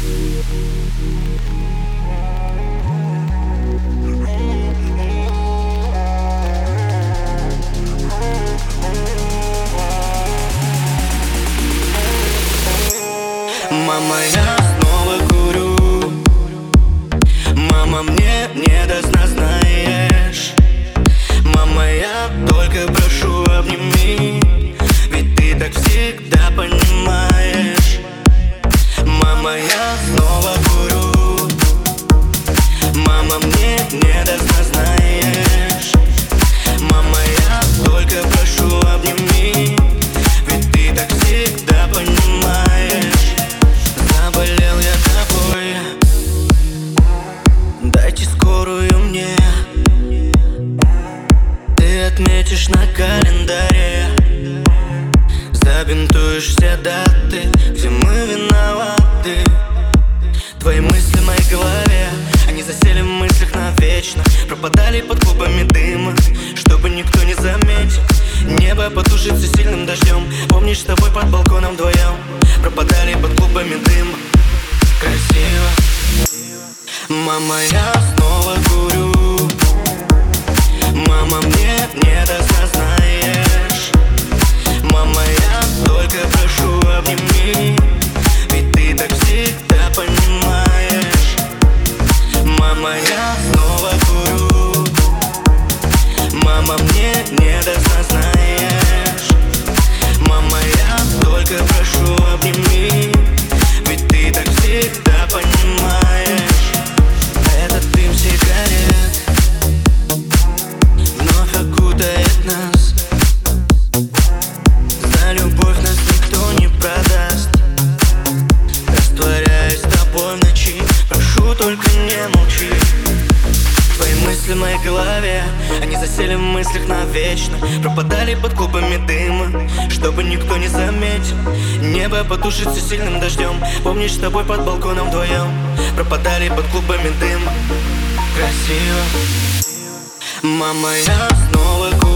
Мама, я снова курю. Мама, мне не даст, знаешь. Мама, я только прошу Мне не даст, знаешь Мама, я только прошу обними. Ведь ты так всегда понимаешь. Заболел я тобой. Дайте скорую мне. Ты отметишь на календаре. Забинтуешь все даты навечно Пропадали под клубами дыма. Чтобы никто не заметил Небо потушится сильным дождем. Помнишь, с тобой под балконом вдвоем Пропадали под клубами дыма. Красиво. Мама, я снова курю. Мама, мне не даст, знаешь мне не даст, мысли в моей голове. Они засели в мыслях навечно Пропадали под клубами дыма. Чтобы никто не заметил Небо потушится сильным дождем. Помнишь, с тобой под балконом вдвоем Пропадали под клубами дыма. Красиво. Мама, я снова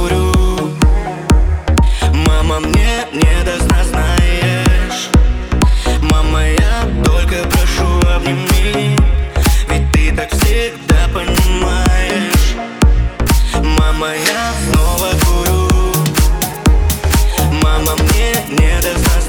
моя в новую Мама мне не даст